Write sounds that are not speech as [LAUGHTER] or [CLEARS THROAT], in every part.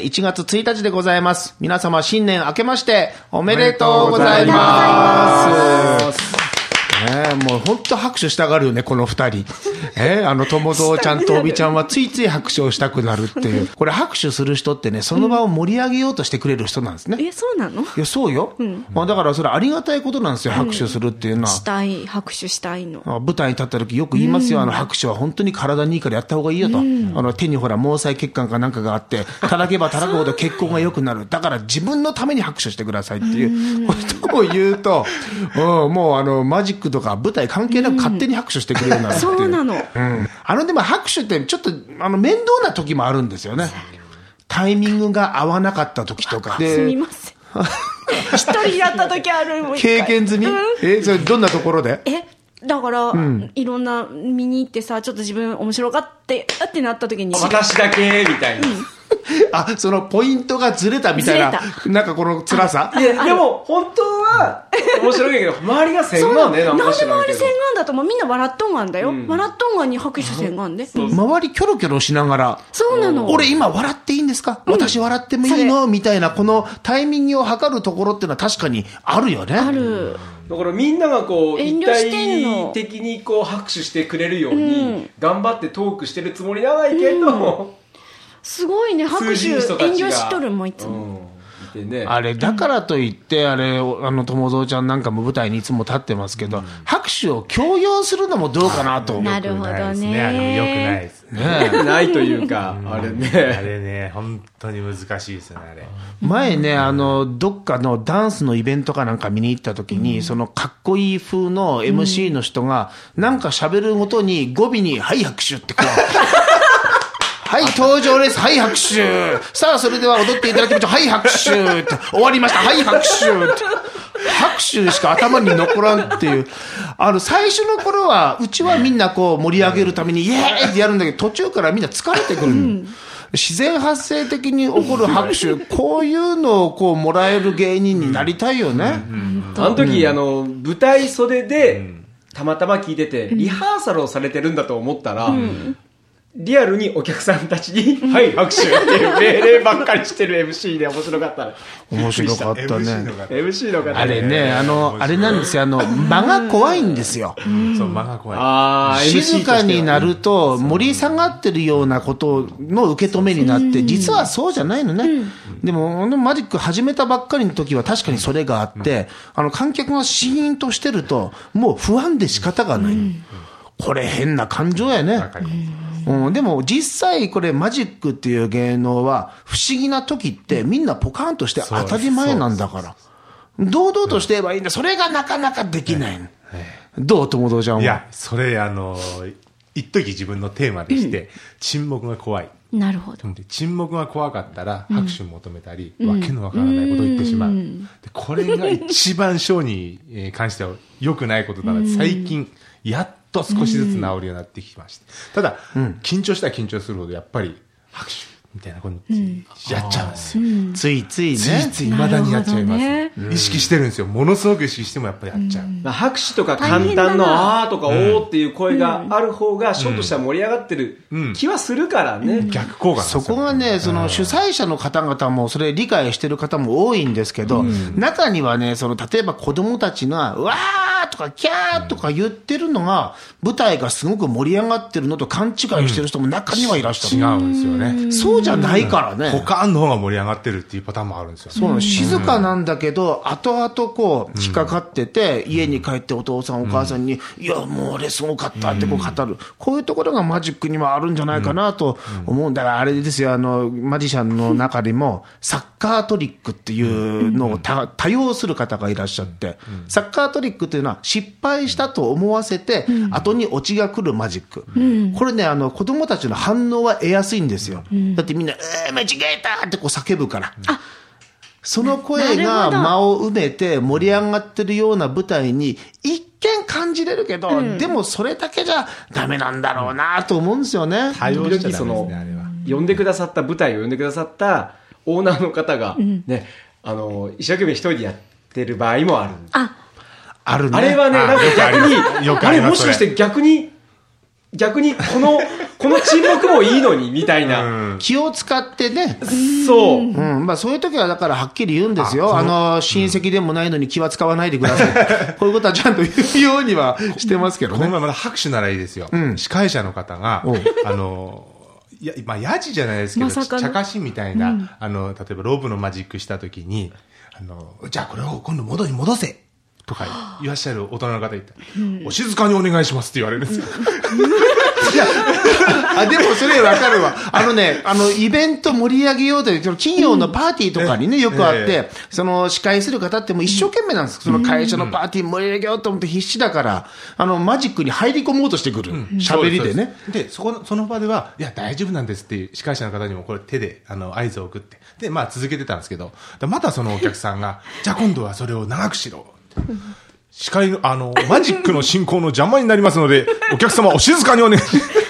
て1月1日でございます。皆様新年明けましておめでとうございます。ねえもう本当拍手したがるよね、この二人。ええあの、友蔵ちゃんとおびちゃんはついつい拍手をしたくなるっていう。これ拍手する人ってね、その場を盛り上げようとしてくれる人なんですね。え、そうなの？いや、そうよ。まあだからそれありがたいことなんですよ、拍手するっていうのは。したい、拍手したいの。あ舞台に立った時よく言いますよ、あの拍手は本当に体にいいからやった方がいいよと、あの手にほら毛細血管かなんかがあって、叩けば叩くほど血行が良くなる、だから自分のために拍手してくださいっていうことを言うと、うん、もうあのマジックとか舞台関係なく勝手に拍手してくれるようになるっていう。そうなの。うん、あのでも拍手ってちょっとあの面倒な時もあるんですよね。タイミングが合わなかった時とか。すみません。[LAUGHS] 一人やった時あるもう一経回験済み、うんえ、それどんなところで？えだから、いろんな見に行ってさちょっと自分面白がってあってなった時に私だけ？みたいな。[LAUGHS] あ、そのポイントがずれたみたいなず、なんかこの辛さ？いや、でも、本当は、面白いけど、[LAUGHS] 周りがせんそうなのがね、なんで周り洗。顔だともうみんな笑っとんがんだよ、笑っとんがんに拍手せんがんで、周りキョロキョロしながら、そうなの。俺今笑っていいんですか、私笑ってもいいの？みたいな、このタイミングを測るところっていうのは確かにあるよね。ある。だからみんながこう、遠一慮してんの。体的にこう拍手してくれるように、頑張ってトークしてるつもりはないけど、すごいね拍手遠慮しとるもんいつも、うんね。あれ、だからといって、あれ、あの、友蔵ちゃんなんかも舞台にいつも立ってますけど、拍手を強要するのもどうかなと思う。なるほどあのよくないねですね。ねないというか、あれあね。れね、本当に難しいですよね、あれ。前ね、あの、どっかのダンスのイベントかなんか見に行った時に、そのかっこいい風の MC の人が、なんか喋るごとに語尾に、はい拍手ってこう。[LAUGHS] はい、登場です。はい、拍手。さあ、それでは踊っていただきましょう。はい、拍手。終わりました。はい、拍手。拍手しか頭に残らんっていう。あの、最初の頃は、うちはみんなこう盛り上げるために、イエーイってやるんだけど、途中からみんな疲れてくるの。自然発生的に起こる拍手、こういうのをこうもらえる芸人になりたいよね。あの時、あの、舞台袖で、たまたま聞いてて、リハーサルをされてるんだと思ったら、リアルにお客さんたちに、はい、拍手っていう命令ばっかりしてる MC で面白かった。面白かった MC ねの。方 MC の方あれね、あの、あれなんですよ、あの、間が怖いんですよ。そう、間が怖い。あー MC としては静かになると盛り下がってるようなことの受け止めになって、実はそうじゃないのね。でも、あのマジック始めたばっかりの時は確かにそれがあって、あの、観客がシーンとしてると、もう不安で仕方がない。これ変な感情やね。うん、でも実際これマジックっていう芸能は不思議な時ってみんなポカーンとして当たり前なんだから。堂々としてればいいんだ。それがなかなかできないの。どう友蔵ちゃんは？いや、それ、あの、一時自分のテーマでして、沈黙が怖い。なるほど。で沈黙が怖かったら拍手求めたり、わけのわからないことを言ってしまう、でこれが一番ショーにえー関しては良くないことだな。最近やっと少しずつ治るようになってきましたただ、緊張したら緊張するほどやっぱり拍手みたいなことやっちゃう。ん。ですよ、ついついね。ついつい未だにやっちゃいます、なる意識してるんですよ。ものすごく意識してもやっぱりやっちゃう、まあ、拍手とか簡単のあーとかおーっていう声がある方が、ショーとしては盛り上がってる気はするからね。逆効果そよ。こがね、その主催者の方々もそれ理解してる方も多いんですけど、中にはね、その例えば子供たちが、うわーとかキャーとか言ってるのが、舞台がすごく盛り上がってるのと勘違いしてる人も中にはいらっしゃ違る。うん。ですよね、そうじゃないからね。ポカーンの方が盛り上がってるっていうパターンもあるんですよ、そう静かなんだけど、後々こう、引っかかってて、家に帰ってお父さんお母さんに、いや、もう俺すごかったってこう語る。こういうところがマジックにもあるんじゃないかなと思うんだから、あれですよ、あの、マジシャンの中でも、サッカートリックっていうのを多多用する方がいらっしゃって、サッカートリックっていうのは失敗したと思わせて、後にオチが来るマジック。これね、あの、子供たちの反応は得やすいんですよ。だってみんな、えー、間違えたってこう叫ぶから。その声が間を埋めて盛り上がってるような舞台に一見感じれるけど、でもそれだけじゃダメなんだろうなと思うんですよね。対応しちゃダメです時々そのねあれは呼んでくださった舞台を呼んでくださったオーナーの方が、ね、あの、一生懸命一人でやってる場合もある。ああるね。あれはね、あなんか逆に、ああれもしかして逆に、逆にこのこの沈黙もいいのに、みたいな。うん。気を使ってね、そう。うん。まあ、そういう時はだからはっきり言うんですよ、あの親戚でもないのに気は使わないでください、[LAUGHS] こういうことはちゃんと言うようにはしてますけどね。この前まだ拍手ならいいですよ。司会者の方があの、いや、まあ、ヤジじゃないですけど、まさかの。茶化しみたいな、あの、例えばローブのマジックしたときに、あの、じゃあこれを今度元に戻せとか言わっしゃる大人の方いたら、お静かにお願いしますって言われるんですよ。[LAUGHS] あでもそれわかるわ。あのね、あの、イベント盛り上げようという、その企業のパーティーとかにね、よくあって、えその司会する方ってもう一生懸命なんです。その会社のパーティー盛り上げようと思って必死だから、あの、マジックに入り込もうとしてくる。喋りでね。でそこの、その場では、いや、大丈夫なんですっていう司会者の方にもこれ手で、あの、合図を送って。で、まあ続けてたんですけど、でまたそのお客さんが、じゃあ今度はそれを長くしろ。司会の、あの、マジックの進行の邪魔になりますので、お客様お静かにお願いします。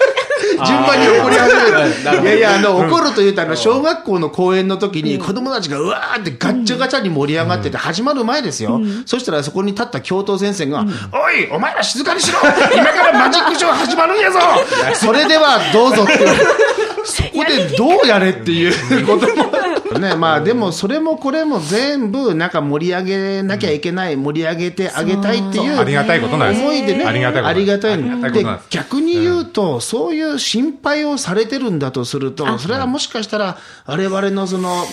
[LAUGHS] 順番に怒り始める。いやいや、あの、怒るというと、あの、小学校の公演の時に子供たちがうわーってガッチャガチャに盛り上がってて始まる前ですよ。そしたらそこに立った教頭先生が、おい、お前ら静かにしろ今からマジックショー始まるんやぞそれではどうぞって。[LAUGHS] そこでどうやれっていうことも。ね、まあでもそれもこれも全部なんか盛り上げなきゃいけない、盛り上げてあげたいっていうありがたいことなんです。思いでね、ありがたいありがたいで。逆に言うと、そういう心配をされてるんだとすると、それはもしかしたら、我々のその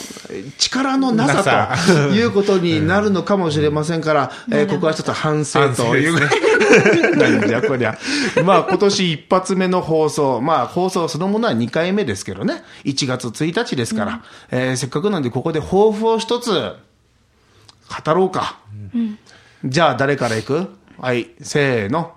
力のなさなということになるのかもしれませんから、[LAUGHS] えーここはちょっと反省という。[LAUGHS] なんじゃこりゃ。まあ今年一発目の放送、まあ放送そのものは2回目ですけどね、1月1日ですから、えーせっかくなんでここで抱負を一つ語ろうか。じゃあ誰から行く？はい、せーの。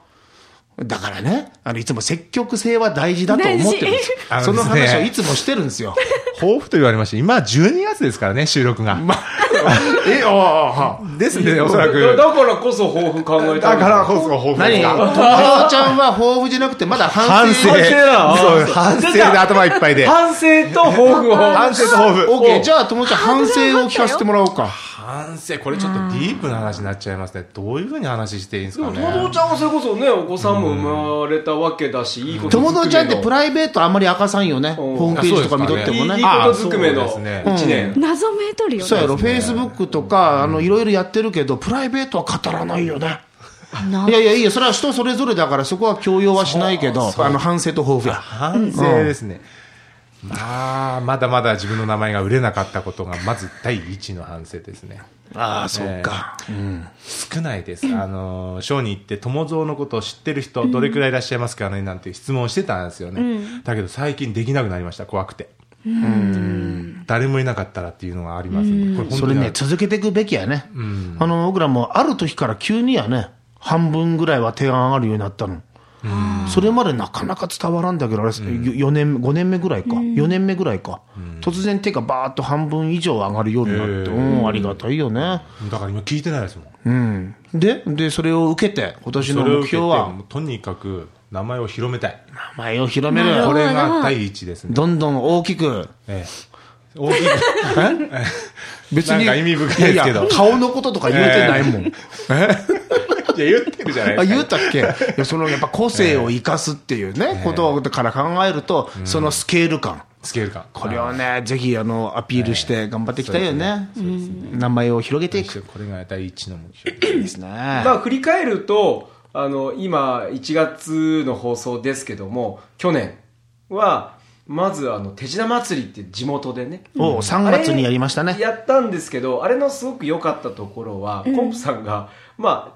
だからね、あの、いつも積極性は大事だと思ってるんですよその話をいつもしてるんですよ。[LAUGHS] 抱負と言われまして、今12月ですからね、収録が。まあ、[LAUGHS] え、ああ、はあ。ですね、おそらく。だだからこそ抱負考えただからここそ抱負何友ですか？達ちゃんは抱負じゃなくて、まだ反反省。省。反省だそう、反省で頭いっぱいで。反省と抱負を。反省と抱負。オッケー、じゃあ友達ちゃん反省を聞かせてもらおうか。反省、これちょっとディープな話になっちゃいますね。どういうふうに話していいんですかね。友ちゃんはそれこそね、お子さんも生まれたわけだし、いいこと友達ちゃんってプライベートあんまり明かさんよね。うんホームページとか見とってもねいいいい。ことずくめのあそうですね一年。謎めいとるよねそうやろ、フェイスブックとか、あの、いろいろやってるけど、プライベートは語らないよね。いやいや、いいよ、それは人それぞれだから、そこは強要はしないけど、あの、反省と抱負や。反省ですね。まあ、まだまだ自分の名前が売れなかったことが、まず第一の反省ですね。ああ、そっか。少ないです。あの、ショーに行って、友蔵のことを知ってる人、どれくらいいらっしゃいますかねなんて質問をしてたんですよね。だけど最近できなくなりました、怖くて。誰もいなかったらっていうのがありますんでこれ本当にそれね、続けていくべきやね。あの、僕らもある時から急にやね、半分ぐらいは提案あるようになったの。それまでなかなか伝わらんだけど、あれ、4年、5年目ぐらいか。4年目ぐらいか。突然手がバーッと半分以上上がるようになって、うん、ありがたいよね。だから今聞いてないですもん。うん。で、で、それを受けて、今年の目標は？とにかく名前を広めたい。名前を広める。これが第一ですね。どんどん大きく。え [LAUGHS] え？大きく。別に。なんか意味深いですけど顔のこととか言うてないもん。いや、言ってるじゃないあですか。言うたっけ？いやそのやっぱ個性を生かすっていうね、ことから考えると、そのスケール感。スケール感。これをね、ぜひあのアピールして頑張っていきたいよね。うん名前を広げていく。これが第一の目標。ですね。まあ振り返ると、あの、今、1月の放送ですけども、去年は、まずあの、手品祭りって地元でね、お3月にやりましたね。やったんですけど、あれのすごく良かったところは、コンプさんが、まあ、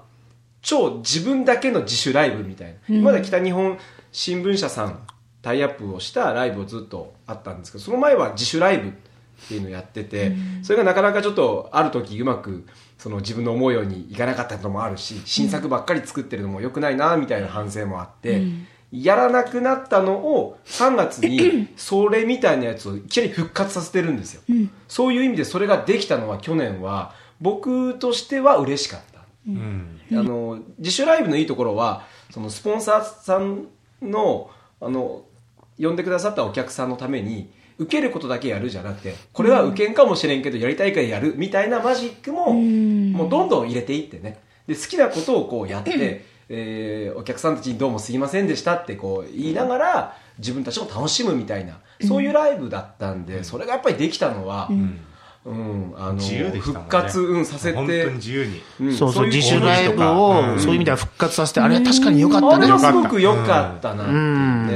超自分だけの自主ライブみたいな。まだ北日本新聞社さんタイアップをしたライブをずっとあったんですけど、その前は自主ライブっていうのをやってて、それがなかなかちょっとある時うまく、その自分の思うようにいかなかったのもあるし、新作ばっかり作ってるのも良くないな、みたいな反省もあって、やらなくなったのを3月に [CLEARS THROAT] それみたいなやつをいきなり復活させてるんですよ、そういう意味でそれができたのは去年は僕としては嬉しかった、うん。あの自主ライブのいいところはそのスポンサーさんのあの呼んでくださったお客さんのために受けることだけやるじゃなくてこれは受けんかもしれんけどやりたいからやるみたいなマジックももうどんどん入れていってね。で好きなことをこうやって、えーお客さんたちにどうもすいませんでしたってこう言いながら自分たちも楽しむみたいな、そういうライブだったんで、それがやっぱりできたのは、うん、あの自由でしたもんね。復活、うん、させて。本当に自由に。うんそうそう、い自主ライブうを、ん。そういう意味では復活させて、あれは確かに良かったね。あれはすごく良かったな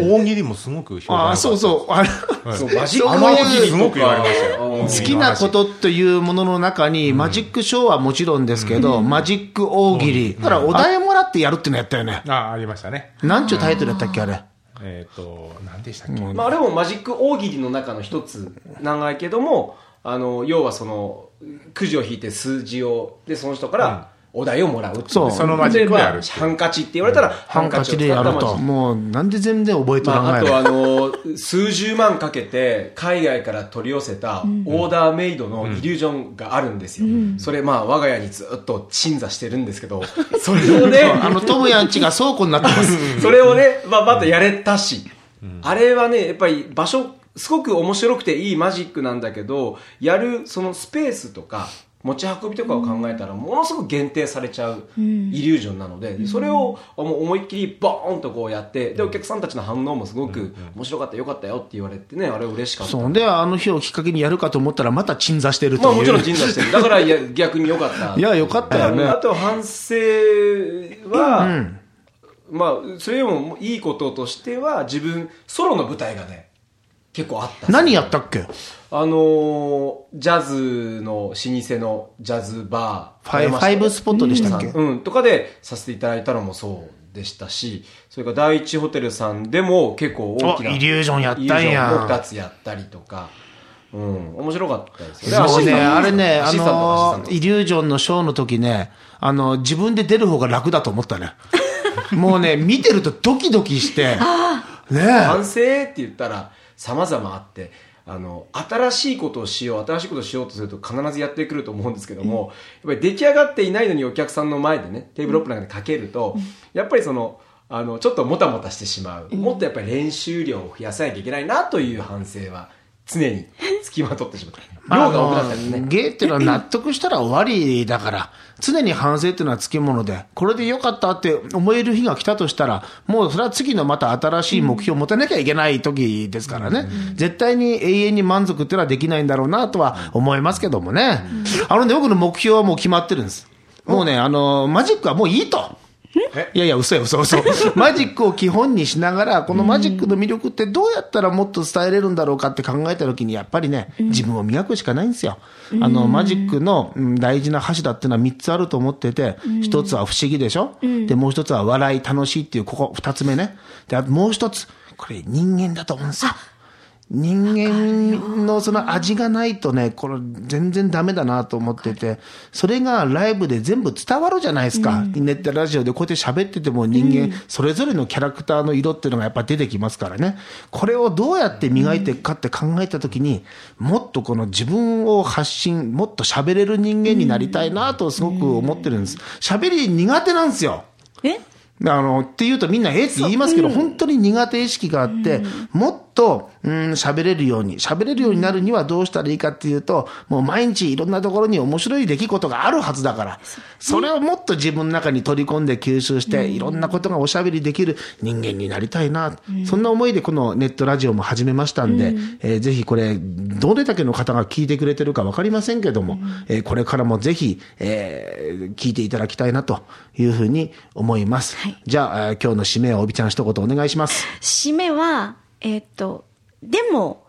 大喜利もすごく評判良かった。ああ、そうそう。あれそうマジックそう大喜利とかすごく言われましたよ。うん好きなことというものの中に、マジックショーはもちろんですけど、マジック大喜利。だから、お題もらってやるっていうのやったよね。ああありましたね。なんちゅうタイトルやったっけ、あれ？えっ、と何でしたっけ、まあ、あれもマジック大喜利の中の一つ長いけどもあの要はそのくじを引いて数字をでその人からお題をもらうっていそう。そのマジックでやるハンカチって言われたらハンカチでやると。もう、なんで全然覚えとらんまあ、あとあの数十万かけて海外から取り寄せたオーダーメイドのイリュージョンがあるんですよ、それまあ我が家にずっと鎮座してるんですけど [LAUGHS] それをねあの、トムヤンチが倉庫になってます。[LAUGHS] それをね、まあ、またやれたし、あれはね、やっぱり場所、すごく面白くていいマジックなんだけど、やるそのスペースとか、持ち運びとかを考えたら、ものすごく限定されちゃうイリュージョンなので、それをもう思いっきりボーンとこうやって、で、お客さんたちの反応もすごく面白かった、よかったよって言われてね、あれ嬉しかった。そう。で、あの日をきっかけにやるかと思ったら、また鎮座してるという。まあもちろん鎮座してる。だからいや逆によかった。いや、よかったよねあ。と反省は、まあ、それよりもいいこととしては、自分、ソロの舞台がね、結構あった。何やったっけ？あのージャズの老舗のジャズバー。ファイファイブスポットでしたっけ？うん、とかでさせていただいたのもそうでしたし、それから第一ホテルさんでも結構大きな。おイリュージョンやったんやイリュージョンを2つやったりとか。うん、面白かったですよそうね、アシスタントあれね、あの、トイリュージョンのショーの時ね、あの、自分で出る方が楽だと思ったね。[LAUGHS] もうね、見てるとドキドキして、ね反省って言ったら様々あってあの新しいことをしよう新しいことをしようとすると必ずやってくると思うんですけども、やっぱり出来上がっていないのにお客さんの前でねテーブルオップなんかでかけると、やっぱりそのあのちょっともたもたしてしまう、もっとやっぱり練習量を増やさなきゃいけないなという反省は常に [LAUGHS] つきまとってしまった量が多くなったりねあの芸っていうのは納得したら終わりだから、常に反省っていうのはつきもので、これでよかったって思える日が来たとしたら、もうそれは次のまた新しい目標を持たなきゃいけない時ですからね。絶対に永遠に満足っていうのはできないんだろうなとは思いますけどもね。あのね、僕の目標はもう決まってるんです。もうね、あの、マジックはもういいと。いやいや、嘘や、嘘、嘘。[LAUGHS] マジックを基本にしながら、このマジックの魅力ってどうやったらもっと伝えれるんだろうかって考えたときに、やっぱりね、自分を磨くしかないんですよ。あの、マジックのうん大事な柱っていうのは3つあると思ってて、1つは不思議でしょ？で、もう1つは笑い、楽しいっていう、ここ2つ目ね。で、もう1つ、これ人間だと思うんですよ。人間のその味がないとね、これ全然ダメだなと思ってて、それがライブで全部伝わるじゃないですか。ネットラジオでこうやって喋ってても人間、それぞれのキャラクターの色っていうのがやっぱ出てきますからね。これをどうやって磨いていくかって考えたときに、もっとこの自分を発信、もっと喋れる人間になりたいなとすごく思ってるんです。喋り苦手なんですよ。え？あの、って言うとみんなええって言いますけど、本当に苦手意識があって、もっと、うん、喋れるように、喋れるようになるにはどうしたらいいかっていうと、もう毎日いろんなところに面白い出来事があるはずだから、それをもっと自分の中に取り込んで吸収して、いろんなことがおしゃべりできる人間になりたいな、そんな思いでこのネットラジオも始めましたんで、えーぜひこれ、どれだけの方が聞いてくれてるかわかりませんけども、えーこれからもぜひ、えー聞いていただきたいなというふうに思います。はい。じゃあ、えー今日の締めをおびちゃん一言お願いします。締めは、えーっと、でも、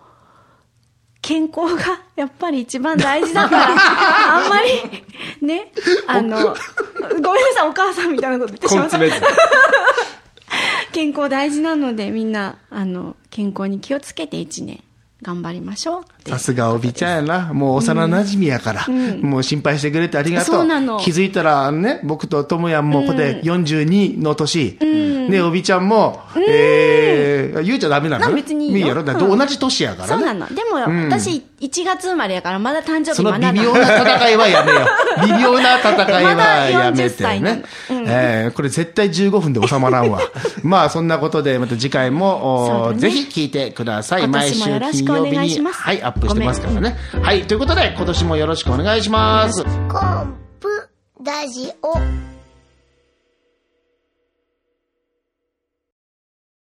健康が [LAUGHS] やっぱり一番大事だから、[LAUGHS] あんまり、ね、あの、ごめんなさい、お母さんみたいなこと言ってしまった。[LAUGHS] 健康大事なので、みんな、あの、健康に気をつけて一年頑張りましょうさすがおびちゃんやな。もう幼馴染やから、もう心配してくれてありがとう。そうなの。気づいたらね、僕とともやんもここで42の年。ね、おびちゃんも、えー、言うちゃダメなの？あ別にいいよいいやろ？だってうん同じ年やからね。そうなの。でも、ん私、1月生まれやから、まだ誕生その日まだな微妙な戦いはやめよう。[LAUGHS] 微妙な戦いはやめまだ40歳なてねの。えーこれ絶対15分で収まらんわ。[LAUGHS] まあそんなことでまた次回も、ぜひ聞いてください。今毎週年もよろし金曜日に、くお願いしますはい、アップしてますからね。はい、ということで今年もよろしくお願いします。コンプラジオ